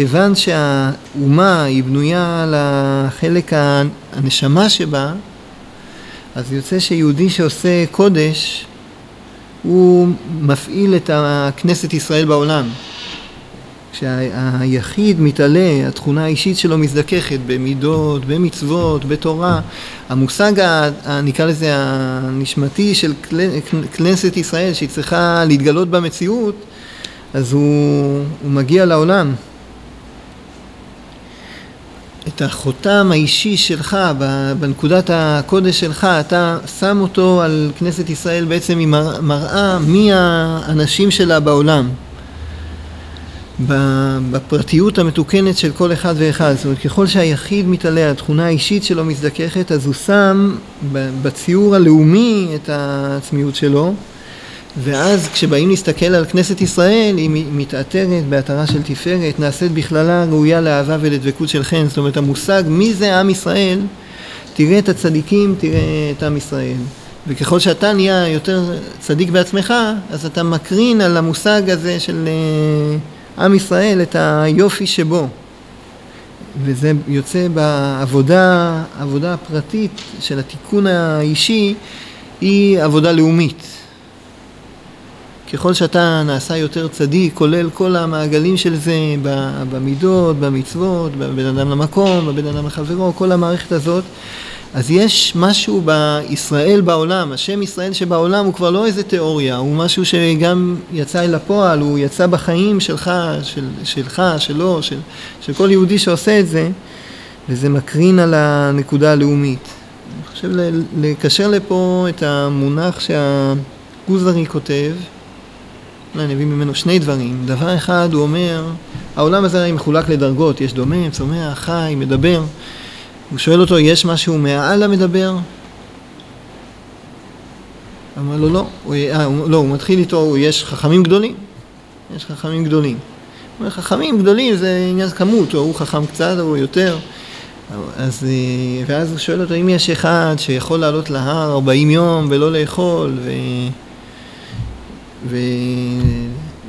כיוון שהאומה היא בנויה על החלק הנשמה שבה, אז יוצא שיהודי שעושה קודש, הוא מפעיל את כנסת ישראל בעולם. כשהיחיד מתעלה, התכונה האישית שלו מזדככת במידות, במצוות, בתורה. המושג, נקרא לזה, הנשמתי של כנסת ישראל, שהיא צריכה להתגלות במציאות, אז הוא, הוא מגיע לעולם. את החותם האישי שלך, בנקודת הקודש שלך, אתה שם אותו על כנסת ישראל בעצם היא מראה מי האנשים שלה בעולם. בפרטיות המתוקנת של כל אחד ואחד. זאת אומרת, ככל שהיחיד מתעלה, התכונה האישית שלו מזדככת, אז הוא שם בציור הלאומי את העצמיות שלו, ואז כשבאים להסתכל על כנסת ישראל, היא מתעטרת בהתרה של תפארת, נעשית בכללה ראויה לאהבה ולדבקות של חן. זאת אומרת, המושג מי זה עם ישראל, תראה את הצדיקים, תראה את עם ישראל. וככל שאתה נהיה יותר צדיק בעצמך, אז אתה מקרין על המושג הזה של... עם ישראל את היופי שבו. וזה יוצא בעבודה, עבודה הפרטית של התיקון האישי, היא עבודה לאומית. ככל שאתה נעשה יותר צדיק, כולל כל המעגלים של זה במידות, במצוות, בבין אדם למקום, בבין אדם לחברו, כל המערכת הזאת, אז יש משהו בישראל בעולם, השם ישראל שבעולם הוא כבר לא איזה תיאוריה, הוא משהו שגם יצא אל הפועל, הוא יצא בחיים שלך, של, שלך, שלו, של, של כל יהודי שעושה את זה, וזה מקרין על הנקודה הלאומית. אני חושב לקשר לפה את המונח שהגוזרי כותב, אולי אני אביא ממנו שני דברים. דבר אחד, הוא אומר, העולם הזה הרי מחולק לדרגות, יש דומם, צומח, חי, מדבר. הוא שואל אותו, יש משהו מעל המדבר? אמר לו, לא. הוא, אה, לא, הוא מתחיל איתו, יש חכמים גדולים. יש חכמים גדולים. הוא אומר, חכמים גדולים זה עניין כמות, הוא חכם קצת או יותר. אז, אה, ואז הוא שואל אותו, אם יש אחד שיכול לעלות להר 40 יום ולא לאכול, ו... ו...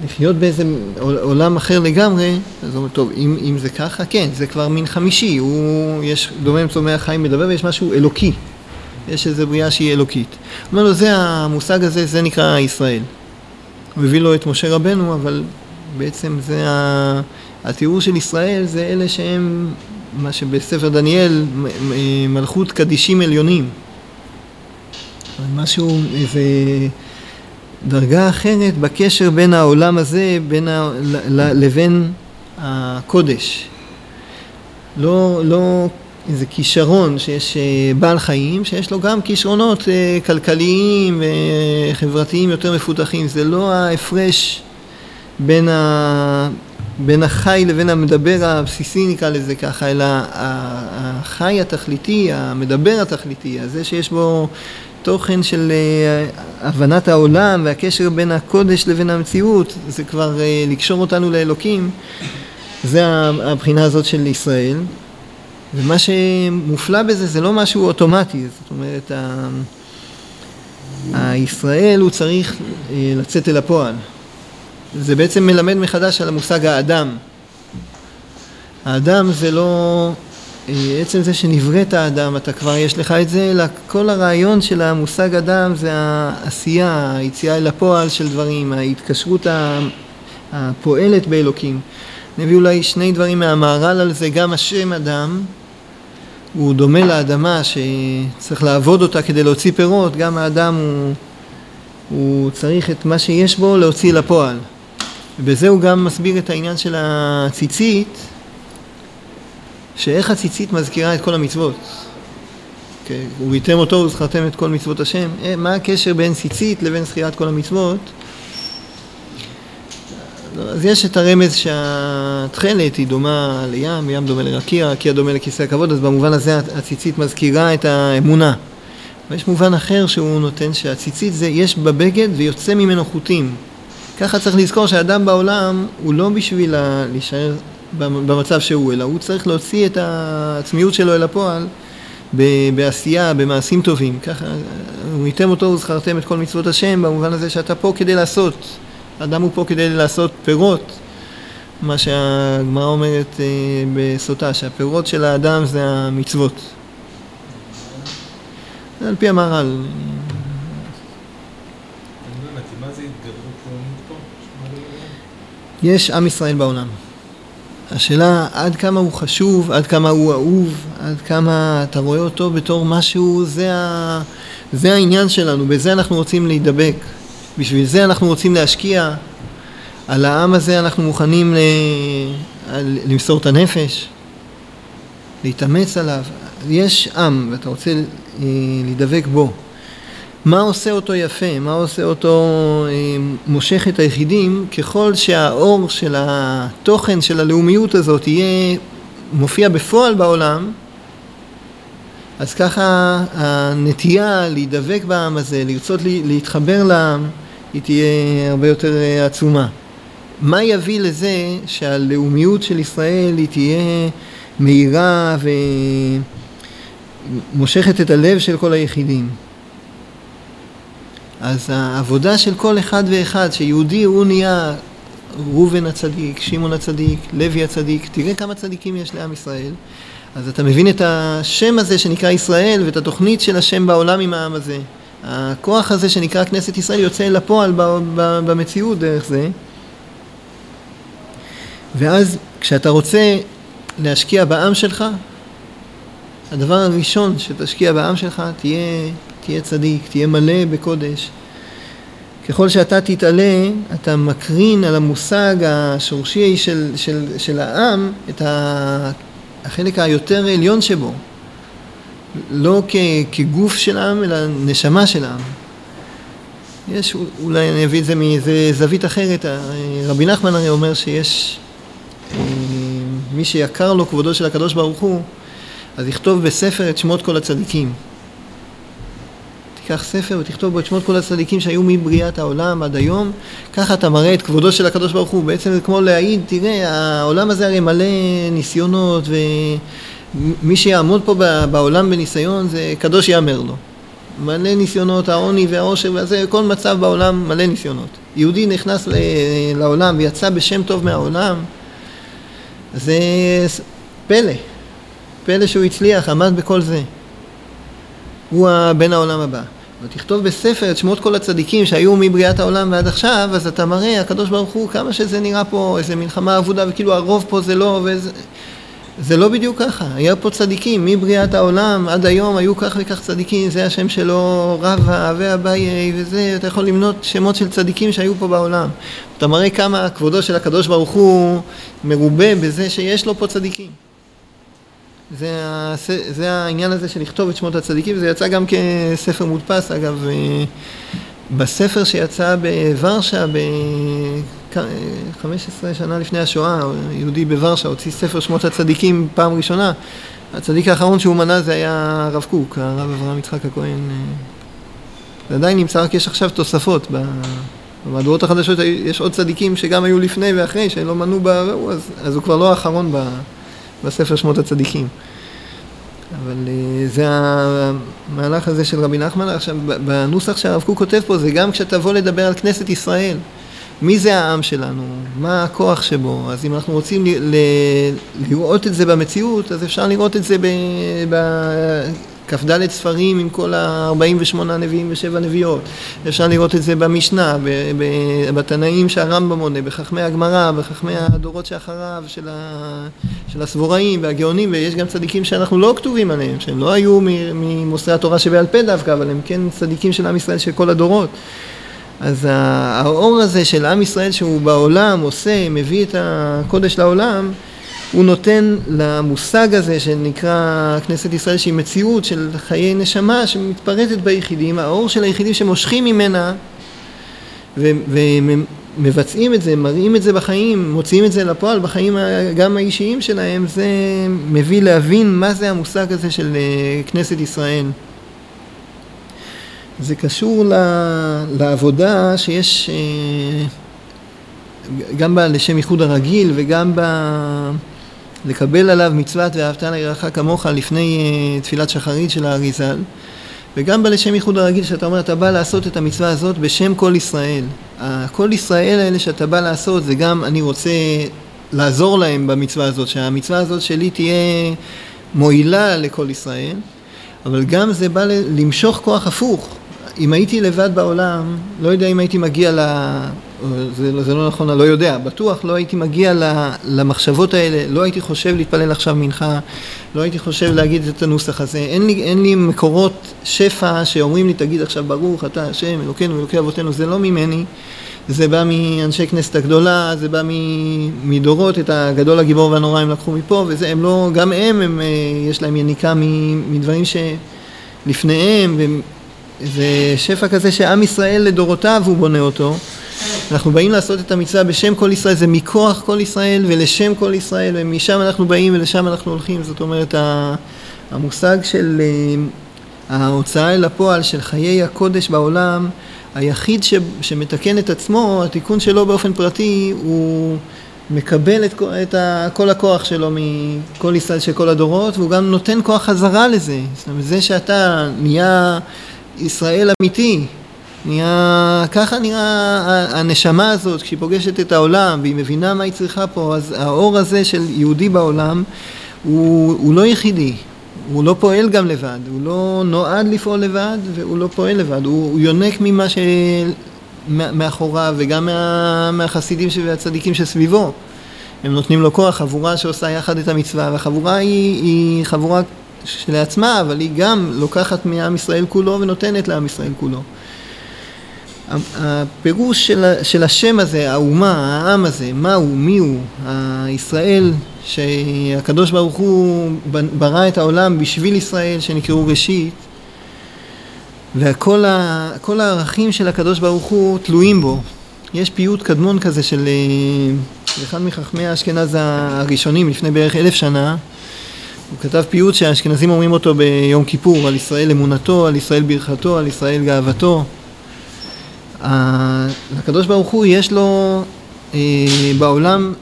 לחיות באיזה עולם אחר לגמרי, אז הוא אומר, טוב, אם, אם זה ככה, כן, זה כבר מין חמישי, הוא, יש דומם צומח חיים מדבר ויש משהו אלוקי, יש איזו בריאה שהיא אלוקית. הוא אומר לו, זה המושג הזה, זה נקרא ישראל. הוא הביא לו את משה רבנו, אבל בעצם זה ה... התיאור של ישראל זה אלה שהם, מה שבספר דניאל, מלכות קדישים עליונים. משהו, איזה... דרגה אחרת בקשר בין העולם הזה בין ה... לבין הקודש. לא, לא איזה כישרון שיש אה, בעל חיים, שיש לו גם כישרונות אה, כלכליים וחברתיים יותר מפותחים. זה לא ההפרש בין, ה... בין החי לבין המדבר הבסיסי נקרא לזה ככה, אלא החי התכליתי, המדבר התכליתי, הזה שיש בו תוכן של uh, הבנת העולם והקשר בין הקודש לבין המציאות, זה כבר uh, לקשור אותנו לאלוקים, זה הבחינה הזאת של ישראל. ומה שמופלא בזה זה לא משהו אוטומטי, זאת אומרת. הישראל הוא צריך uh, לצאת אל הפועל. זה בעצם מלמד מחדש על המושג האדם. האדם זה לא אה, עצם זה שנבראת האדם, אתה כבר יש לך את זה, אלא כל הרעיון של המושג אדם זה העשייה, היציאה אל הפועל של דברים, ההתקשרות הפועלת באלוקים. אני אביא אולי שני דברים מהמהר"ל על זה, גם השם אדם, הוא דומה לאדמה שצריך לעבוד אותה כדי להוציא פירות, גם האדם הוא, הוא צריך את מה שיש בו להוציא לפועל. ובזה הוא גם מסביר את העניין של הציצית, שאיך הציצית מזכירה את כל המצוות. כן, וביתם אותו וזכרתם את כל מצוות השם. אה, מה הקשר בין ציצית לבין זכירת כל המצוות? אז יש את הרמז שהתכלת היא דומה לים, ים דומה לרקיע, רקיע דומה לכיסא הכבוד, אז במובן הזה הציצית מזכירה את האמונה. ויש מובן אחר שהוא נותן שהציצית זה יש בבגד ויוצא ממנו חוטים. ככה צריך לזכור שאדם בעולם הוא לא בשביל להישאר במצב שהוא, אלא הוא צריך להוציא את העצמיות שלו אל הפועל בעשייה, במעשים טובים. ככה, וייתם אותו וזכרתם את כל מצוות השם, במובן הזה שאתה פה כדי לעשות. האדם הוא פה כדי לעשות פירות, מה שהגמרא אומרת אה, בסוטה, שהפירות של האדם זה המצוות. זה על פי המהר"ל. אני לא הבנתי, מה זה התגברות לאומית פה? יש עם ישראל בעולם. השאלה עד כמה הוא חשוב, עד כמה הוא אהוב, עד כמה אתה רואה אותו בתור משהו, זה, ה... זה העניין שלנו, בזה אנחנו רוצים להידבק. בשביל זה אנחנו רוצים להשקיע. על העם הזה אנחנו מוכנים ל... למסור את הנפש, להתאמץ עליו. יש עם ואתה רוצה אה, להידבק בו. מה עושה אותו יפה? מה עושה אותו אה, מושך את היחידים? ככל שהאור של התוכן של הלאומיות הזאת יהיה מופיע בפועל בעולם, אז ככה הנטייה להידבק בעם הזה, לרצות להתחבר לעם, היא תהיה הרבה יותר אה, עצומה. מה יביא לזה שהלאומיות של ישראל היא תהיה מהירה ומושכת את הלב של כל היחידים? אז העבודה של כל אחד ואחד, שיהודי הוא נהיה ראובן הצדיק, שמעון הצדיק, לוי הצדיק, תראה כמה צדיקים יש לעם ישראל. אז אתה מבין את השם הזה שנקרא ישראל ואת התוכנית של השם בעולם עם העם הזה. הכוח הזה שנקרא כנסת ישראל יוצא אל הפועל במציאות דרך זה. ואז כשאתה רוצה להשקיע בעם שלך, הדבר הראשון שתשקיע בעם שלך, תהיה, תהיה צדיק, תהיה מלא בקודש. ככל שאתה תתעלה, אתה מקרין על המושג השורשי של, של, של העם את החלק היותר עליון שבו. לא כ, כגוף של עם, אלא נשמה של עם. יש, אולי אני אביא את זה מאיזה זווית אחרת, רבי נחמן הרי אומר שיש מי שיקר לו כבודו של הקדוש ברוך הוא, אז יכתוב בספר את שמות כל הצדיקים. תיקח ספר ותכתוב בו את שמות כל הצדיקים שהיו מבריאת העולם עד היום, ככה אתה מראה את כבודו של הקדוש ברוך הוא. בעצם זה כמו להעיד, תראה, העולם הזה הרי מלא ניסיונות, ומי שיעמוד פה בעולם בניסיון זה קדוש יאמר לו. מלא ניסיונות, העוני והעושר והזה, כל מצב בעולם מלא ניסיונות. יהודי נכנס לעולם ויצא בשם טוב מהעולם, זה פלא, פלא שהוא הצליח, עמד בכל זה. הוא בן העולם הבא. ותכתוב בספר את שמות כל הצדיקים שהיו מבריאת העולם ועד עכשיו, אז אתה מראה, הקדוש ברוך הוא, כמה שזה נראה פה איזה מלחמה אבודה, וכאילו הרוב פה זה לא, וזה... זה לא בדיוק ככה, היה פה צדיקים, מבריאת העולם עד היום היו כך וכך צדיקים, זה השם שלו רבא ואביי וזה, אתה יכול למנות שמות של צדיקים שהיו פה בעולם. אתה מראה כמה כבודו של הקדוש ברוך הוא מרובה בזה שיש לו פה צדיקים. זה, זה העניין הזה של לכתוב את שמות הצדיקים, זה יצא גם כספר מודפס, אגב, אה, בספר שיצא בוורשה, ב-15 שנה לפני השואה, יהודי בוורשה הוציא ספר שמות הצדיקים פעם ראשונה. הצדיק האחרון שהוא מנה זה היה הרב קוק, הרב אברהם יצחק הכהן. זה עדיין נמצא, רק יש עכשיו תוספות. במהדורות החדשות יש עוד צדיקים שגם היו לפני ואחרי, שלא מנו בהוא, אז, אז הוא כבר לא האחרון בספר שמות הצדיקים. אבל אה, זה המהלך הזה של רבי נחמן. עכשיו, בנוסח שהרב קוק כותב פה, זה גם כשתבוא לדבר על כנסת ישראל. מי זה העם שלנו? מה הכוח שבו? אז אם אנחנו רוצים לראות את זה במציאות, אז אפשר לראות את זה בכ"ד ספרים עם כל ה-48 נביאים ושבע נביאות. אפשר לראות את זה במשנה, בתנאים שהרמב"ם מונה, בחכמי הגמרא, בחכמי הדורות שאחריו, של, ה, של הסבוראים והגאונים, ויש גם צדיקים שאנחנו לא כתובים עליהם, שהם לא היו ממוסרי התורה שבעל פה דווקא, אבל הם כן צדיקים של עם ישראל של כל הדורות. אז האור הזה של עם ישראל שהוא בעולם עושה, מביא את הקודש לעולם, הוא נותן למושג הזה שנקרא כנסת ישראל שהיא מציאות של חיי נשמה שמתפרטת ביחידים, האור של היחידים שמושכים ממנה ומבצעים את זה, מראים את זה בחיים, מוציאים את זה לפועל בחיים גם האישיים שלהם, זה מביא להבין מה זה המושג הזה של אה, כנסת ישראל. זה קשור לעבודה שיש אה, גם לשם ייחוד הרגיל וגם ב... לקבל עליו מצוות ואהבת לרעך כמוך לפני אה, תפילת שחרית של האריזל וגם בלשם ייחוד הרגיל שאתה אומר אתה בא לעשות את המצווה הזאת בשם כל ישראל. כל ישראל האלה שאתה בא לעשות זה גם אני רוצה לעזור להם במצווה הזאת, שהמצווה הזאת שלי תהיה מועילה לכל ישראל, אבל גם זה בא למשוך כוח הפוך. אם הייתי לבד בעולם, לא יודע אם הייתי מגיע ל... זה, זה לא נכון, אני לא יודע, בטוח לא הייתי מגיע למחשבות האלה, לא הייתי חושב להתפלל עכשיו מנחה, לא הייתי חושב להגיד את הנוסח הזה, אין לי, אין לי מקורות שפע שאומרים לי תגיד עכשיו ברוך אתה השם אלוקינו אלוקי אבותינו, זה לא ממני, זה בא מאנשי כנסת הגדולה, זה בא מדורות, את הגדול הגיבור והנורא הם לקחו מפה, וזה, הם לא, גם הם, הם אה, יש להם יניקה מדברים שלפניהם, זה שפע כזה שעם ישראל לדורותיו הוא בונה אותו. אנחנו באים לעשות את המצווה בשם כל ישראל, זה מכוח כל ישראל ולשם כל ישראל, ומשם אנחנו באים ולשם אנחנו הולכים. זאת אומרת, המושג של אה, ההוצאה אל הפועל של חיי הקודש בעולם, היחיד ש, שמתקן את עצמו, התיקון שלו באופן פרטי, הוא מקבל את, את ה, כל הכוח שלו מכל ישראל של כל הדורות, והוא גם נותן כוח חזרה לזה. זאת אומרת, זה שאתה נהיה ישראל אמיתי, נהיה, ככה נראה הנשמה הזאת כשהיא פוגשת את העולם והיא מבינה מה היא צריכה פה, אז האור הזה של יהודי בעולם הוא, הוא לא יחידי, הוא לא פועל גם לבד, הוא לא נועד לפעול לבד והוא לא פועל לבד, הוא, הוא יונק ממה שמאחוריו וגם מה, מהחסידים והצדיקים שסביבו. הם נותנים לו כוח, חבורה שעושה יחד את המצווה, והחבורה היא, היא חבורה שלעצמה, אבל היא גם לוקחת מעם ישראל כולו ונותנת לעם ישראל כולו. הפירוש של, של השם הזה, האומה, העם הזה, מה הוא, מי הוא, הישראל שהקדוש ברוך הוא ברא את העולם בשביל ישראל שנקראו ראשית וכל ה, הערכים של הקדוש ברוך הוא תלויים בו. יש פיוט קדמון כזה של אה, אחד מחכמי האשכנז הראשונים לפני בערך אלף שנה. הוא כתב פיוט שהאשכנזים אומרים אותו ביום כיפור על ישראל אמונתו, על ישראל ברכתו, על ישראל גאוותו לקדוש ברוך הוא יש לו אה, בעולם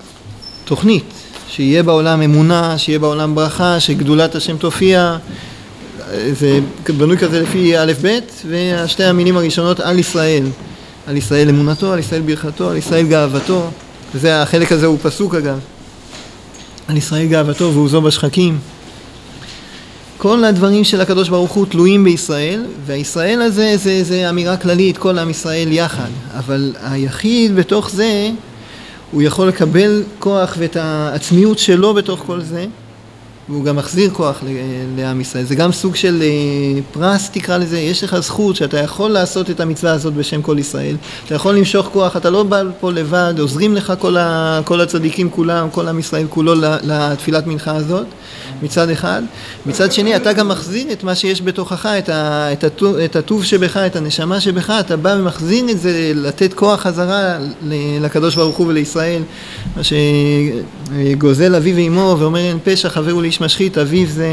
תוכנית, שיהיה בעולם אמונה, שיהיה בעולם ברכה, שגדולת השם תופיע, זה בנוי כזה לפי א' ב', והשתי המילים הראשונות על ישראל, על ישראל אמונתו, על ישראל ברכתו, על ישראל גאוותו, וזה החלק הזה הוא פסוק אגב, על ישראל גאוותו והוא זו בשחקים כל הדברים של הקדוש ברוך הוא תלויים בישראל, והישראל הזה זה, זה אמירה כללית, כל עם ישראל יחד, אבל היחיד בתוך זה, הוא יכול לקבל כוח ואת העצמיות שלו בתוך כל זה, והוא גם מחזיר כוח לעם ישראל. זה גם סוג של אה, פרס תקרא לזה, יש לך זכות שאתה יכול לעשות את המצווה הזאת בשם כל ישראל. אתה יכול למשוך כוח, אתה לא בא פה לבד, עוזרים לך כל, ה, כל הצדיקים כולם, כל עם ישראל כולו לתפילת מנחה הזאת, מצד אחד. מצד שני, אתה גם מחזיר את מה שיש בתוכך, את, ה, את, הטוב, את הטוב שבך, את הנשמה שבך, אתה בא ומחזיר את זה, לתת כוח חזרה לקדוש ברוך הוא ולישראל, מה שגוזל אבי ואמו ואומר אין פשע חברו לאיש משחית, אביו זה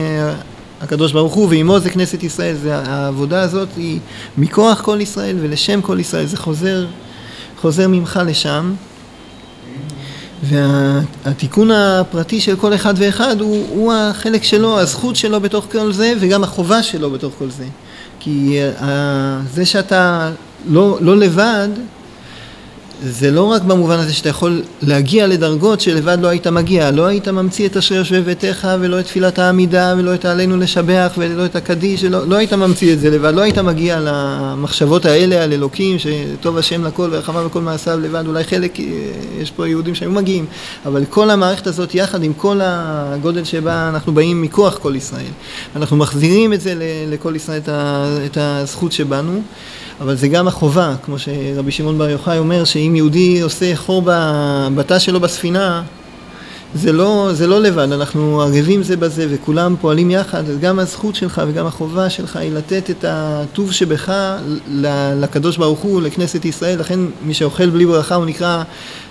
הקדוש ברוך הוא ואימו זה כנסת ישראל, זה, העבודה הזאת היא מכוח כל ישראל ולשם כל ישראל, זה חוזר, חוזר ממך לשם. והתיקון הפרטי של כל אחד ואחד הוא, הוא החלק שלו, הזכות שלו בתוך כל זה וגם החובה שלו בתוך כל זה. כי זה שאתה לא, לא לבד, זה לא רק במובן הזה שאתה יכול להגיע לדרגות שלבד לא היית מגיע, לא היית ממציא את אשר יושבי ביתך ולא את תפילת העמידה ולא את העלינו לשבח ולא את הקדיש, לא, לא היית ממציא את זה לבד, לא היית מגיע למחשבות האלה על אלוקים שטוב השם לכל ורחמיו וכל מעשיו לבד, אולי חלק, יש פה יהודים שהיו מגיעים, אבל כל המערכת הזאת יחד עם כל הגודל שבה אנחנו באים מכוח כל ישראל, אנחנו מחזירים את זה לכל ישראל את הזכות שבנו אבל זה גם החובה, כמו שרבי שמעון בר יוחאי אומר, שאם יהודי עושה חור בתא שלו בספינה, זה לא, זה לא לבד, אנחנו ערבים זה בזה וכולם פועלים יחד, אז גם הזכות שלך וגם החובה שלך היא לתת את הטוב שבך לקדוש ברוך הוא, לכנסת ישראל, לכן מי שאוכל בלי ברכה הוא נקרא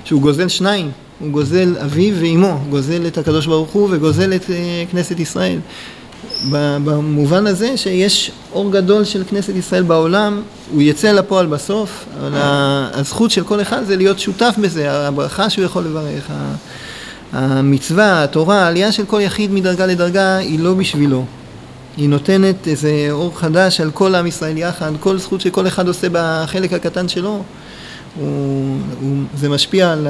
שהוא גוזל שניים, הוא גוזל אביו ואימו, גוזל את הקדוש ברוך הוא וגוזל את אה, כנסת ישראל. במובן הזה שיש אור גדול של כנסת ישראל בעולם, הוא יצא לפועל בסוף, אבל הזכות של כל אחד זה להיות שותף בזה, הברכה שהוא יכול לברך, המצווה, התורה, העלייה של כל יחיד מדרגה לדרגה היא לא בשבילו. היא נותנת איזה אור חדש על כל עם ישראל יחד, כל זכות שכל אחד עושה בחלק הקטן שלו, הוא, הוא, זה משפיע על,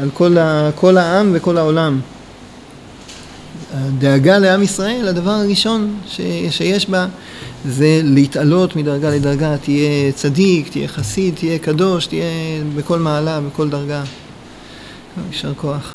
על כל, ה, כל העם וכל העולם. הדאגה לעם ישראל, הדבר הראשון ש, שיש בה זה להתעלות מדרגה לדרגה, תהיה צדיק, תהיה חסיד, תהיה קדוש, תהיה בכל מעלה, בכל דרגה. יישר כוח.